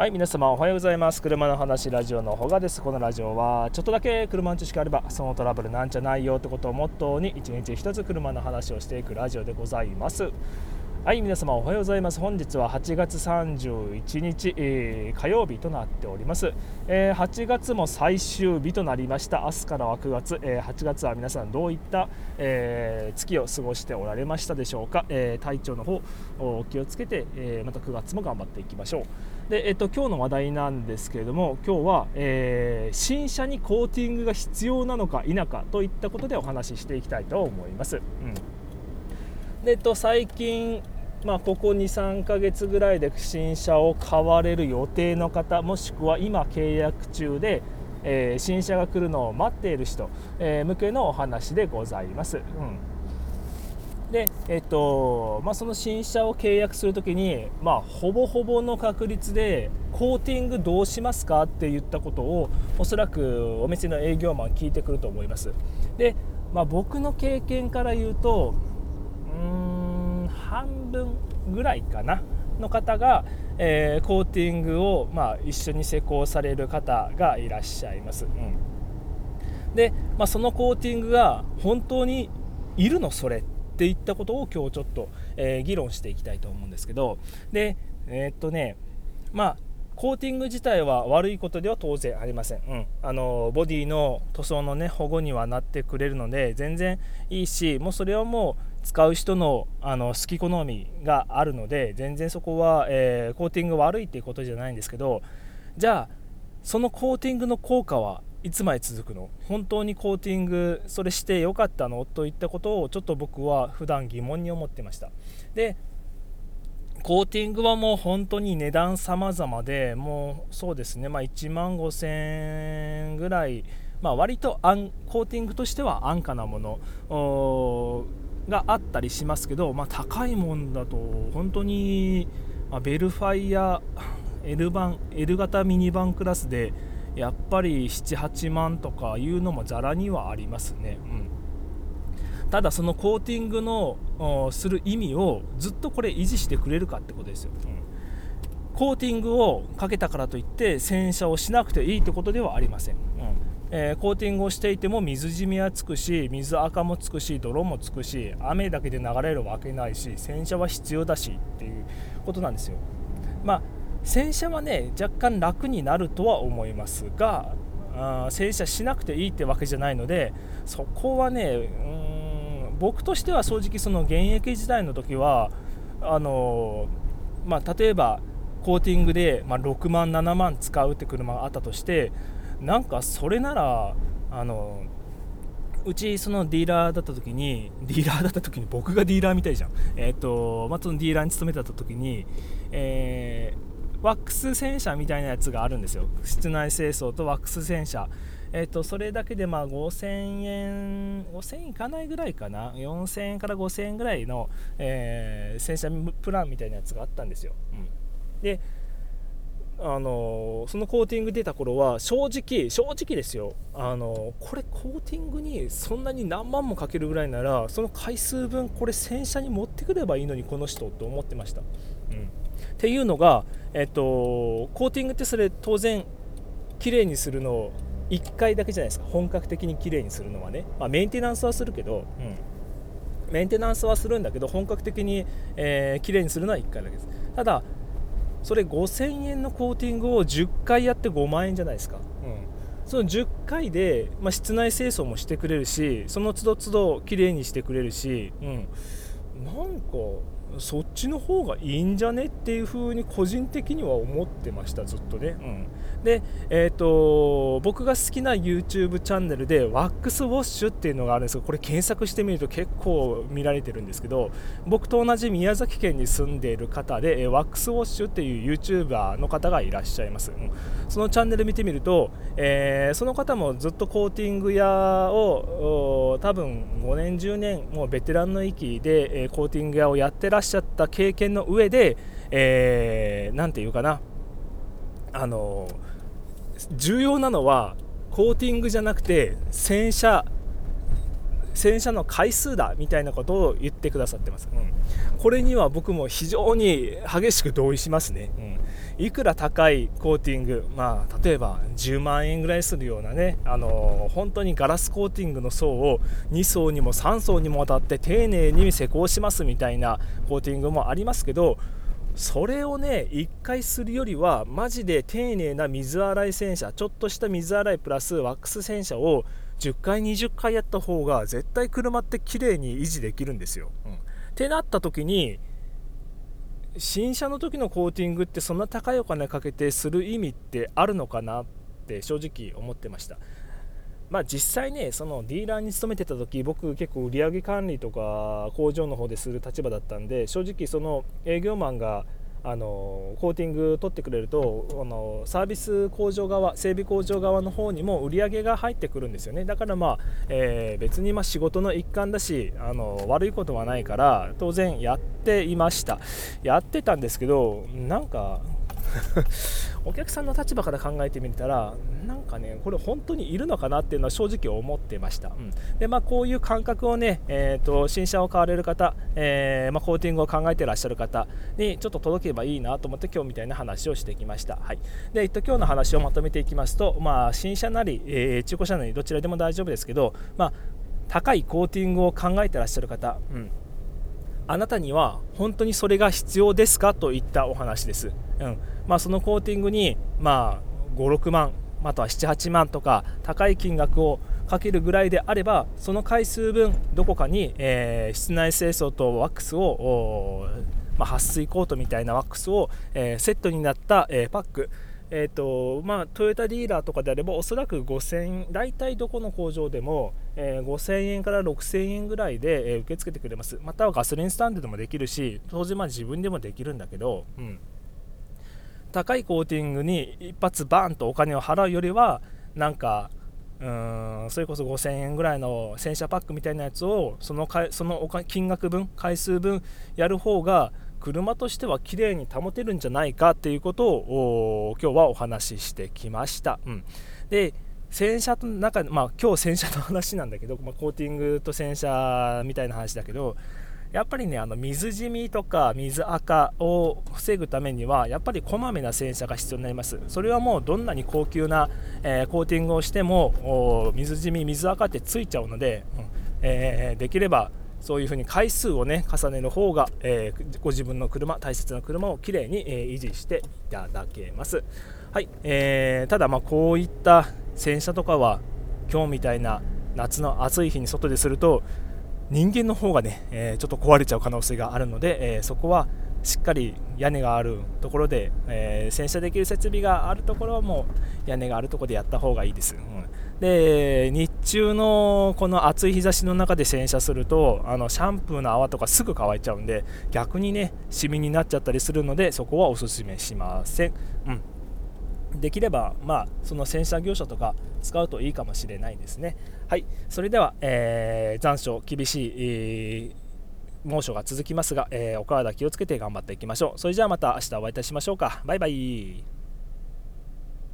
はい皆様おはようございます。車の話ラジオのほがです。このラジオはちょっとだけ車の知識あればそのトラブルなんじゃないよってことをモットーに一日一つ車の話をしていくラジオでございます。はい皆様おはようございます。本日は8月31日、えー、火曜日となっております、えー、8月も最終日となりました。明日からは9月、えー、8月は皆さんどういった、え月を過ごしておられましたでしょうか、え体調の方お気をつけて、えまた9月も頑張っていきましょう。で、えっと、今日の話題なんですけれども今日は、え新車にコーティングが必要なのか否かといったことでお話ししていきたいと思います、うん。でと最近まあ、ここ23ヶ月ぐらいで新車を買われる予定の方もしくは今契約中で、えー、新車が来るのを待っている人、えー、向けのお話でございます。うんでえっとまあ、その新車を契約するときに、まあ、ほぼほぼの確率でコーティングどうしますかって言ったことをおそらくお店の営業マン聞いてくると思いますで、まあ、僕の経験から言うと半分ぐらいかなの方が、えー、コーティングを、まあ、一緒に施工される方がいらっしゃいます。うん、で、まあ、そのコーティングが本当にいるのそれっていったことを今日ちょっと、えー、議論していきたいと思うんですけど。でえー、っとねまあコーティング自体は悪いことでは当然ありません、うん、あのボディの塗装の、ね、保護にはなってくれるので全然いいしもうそれはもう使う人のあの好き好みがあるので全然そこは、えー、コーティング悪いっていうことじゃないんですけどじゃあそのコーティングの効果はいつまで続くの？本当にコーティングそれしてよかったの？といったことをちょっと僕は普段疑問に思ってました。でコーティングはもう本当に値段様々でもうそうですね、まあ、1万5000円ぐらい、まあ、割とコーティングとしては安価なもの。があったりしますけど、まあ、高いもんだと本当に、まあ、ベルファイア L 版 L 型ミニバンクラスでやっぱり78万とかいうのもざらにはありますね、うん、ただそのコーティングのする意味をずっとこれ維持してくれるかってことですよ、うん、コーティングをかけたからといって洗車をしなくていいってことではありません、うん。えー、コーティングをしていても水染みはつくし水垢もつくし泥もつくし雨だけで流れるわけないし洗車は必要だしっていうことなんですよ。まあ洗車はね若干楽になるとは思いますがあ洗車しなくていいってわけじゃないのでそこはねうん僕としては正直その現役時代の時はあのまあ、例えばコーティングで、まあ、6万7万使うって車があったとしてなんかそれならあのうちそのディーラーだった時にディーラーだった時に僕がディーラーみたいじゃん。えっ、ー、とまあ、そのディーラーに勤めてた時に、えー、ワックス洗車みたいなやつがあるんですよ。室内清掃とワックス洗車。えと、それだけでまあ5000円、5000円いかないぐらいかな、4000円から5000円ぐらいの、えー、洗車プランみたいなやつがあったんですよ。うん、であのそのコーティング出た頃は正直正直ですよ。あのこれコーティングにそんなに何万もかけるぐらいならその回数分これ洗車に持ってくればいいのにこの人って思ってました、うん、っていうのが、えっと、コーティングってそれ当然綺麗にするのを1回だけじゃないですか。本格的に綺麗にするのはね、まあ、メンテナンスはするけど、うん、メンテナンスはするんだけど本格的に、えー、綺麗にするのは1回だけです。ただそれ5000円のコーティングを10回やって5万円じゃないですか、うん、その10回で、まあ、室内清掃もしてくれるしその都度都度きれいにしてくれるし、うん、なんかそっちの方がいいんじゃねっていう風に個人的には思ってましたずっとね、うん、で、えーと、僕が好きな YouTube チャンネルでワックスウォッシュっていうのがあるんですけどこれ検索してみると結構見られてるんですけど僕と同じ宮崎県に住んでいる方でワックスウォッシュっていう YouTuber の方がいらっしゃいます、うん、そのチャンネル見てみると、えー、その方もずっとコーティング屋を多分5年10年もうベテランの域で、コーティング屋をやってらっしゃった経験の上で、えー、て言うかな。あの重要なのはコーティングじゃなくて洗車洗車の回数だみたいなことを言ってくださってます、うん、これには僕も非常に激しく同意しますね、うん、いくら高いコーティング、まあ、例えば10万円ぐらいするようなね、あのー、本当にガラスコーティングの層を2層にも3層にもわたって丁寧に施工しますみたいなコーティングもありますけどそれをね1回するよりはマジで丁寧な水洗い洗車ちょっとした水洗いプラスワックス洗車を10回20回やった方が絶対車って綺麗に維持できるんですよ。うん、ってなった時に新車の時のコーティングってそんな高いお金かけてする意味ってあるのかなって正直思ってました。まあ、実際ねそのディーラーに勤めてた時僕結構売上管理とか工場の方でする立場だったんで正直その営業マンがあのコーティング取ってくれるとあのサービス工場側整備工場側の方にも売り上げが入ってくるんですよね。だからまあ、えー、別にま仕事の一環だしあの悪いことはないから当然やっていました。やってたんですけどなんかお客さんの立場から考えてみたらなんかねこれ本当にいるのかなっていうのは正直思ってました、うん、でまあ、こういう感覚をね、えーと、新車を買われる方、えー、まあ、コーティングを考えてらっしゃる方にちょっと届けばいいなと思って今日みたいな話をしてきました、はい、で、えっと、今日の話をまとめていきますと、まあ、新車なり、えー、中古車なりどちらでも大丈夫ですけど、まあ、高いコーティングを考えてらっしゃる方、うん。あなたには本当にそれが必要ですかといったお話です。うんまあ、そのコーティングに、まあ、56万または78万とか高い金額をかけるぐらいであればその回数分どこかに、えー、室内清掃とワックスを、まあ、撥水コートみたいなワックスを、えー、セットになった、えー、パックえーとまあ、トヨタディーラーとかであればおそらく5000大体どこの工場でも、えー、5000円から6000円ぐらいで、え、受け付けてくれます。またはガソリンスタンドでもできるし当然まあ自分でもできるんだけど、うん、高いコーティングに一発バーンとお金を払うよりはなんかうんそれこそ5000円ぐらいの洗車パックみたいなやつをそのかその金額分回数分やる方が車としては綺麗に保てるんじゃないかっていうことを今日はお話ししてきました。うん、で洗車の中まあ今日洗車の話なんだけど、まあ、コーティングと洗車みたいな話だけどやっぱりねあの水染みとか水垢を防ぐためにはやっぱりこまめな洗車が必要になります。それはもうどんなに高級な、えー、コーティングをしても水染み水垢ってついちゃうので、うんえー、できればそういうふうに回数をね重ねる方が、えー、ご自分の車大切な車をきれいに、えー、維持していただけます。はい、えー、ただまあこういった洗車とかは今日みたいな夏の暑い日に外ですると人間の方がね、えー、ちょっと壊れちゃう可能性があるので、えー、そこはしっかり屋根があるところで、えー、洗車できる設備があるところはもう屋根があるところでやった方がいいです、うん、で日中のこの暑い日差しの中で洗車するとあのシャンプーの泡とかすぐ乾いちゃうんで逆にねシミになっちゃったりするのでそこはおすすめしません、うん。できれば、まあ、その洗車業者とか使うといいかもしれないですね。はい、それでは、えー、残暑厳しい、えー、猛暑が続きますが、えー、お体気をつけて頑張っていきましょう。それじゃあまた明日お会いいたしましょうか。バイバイ。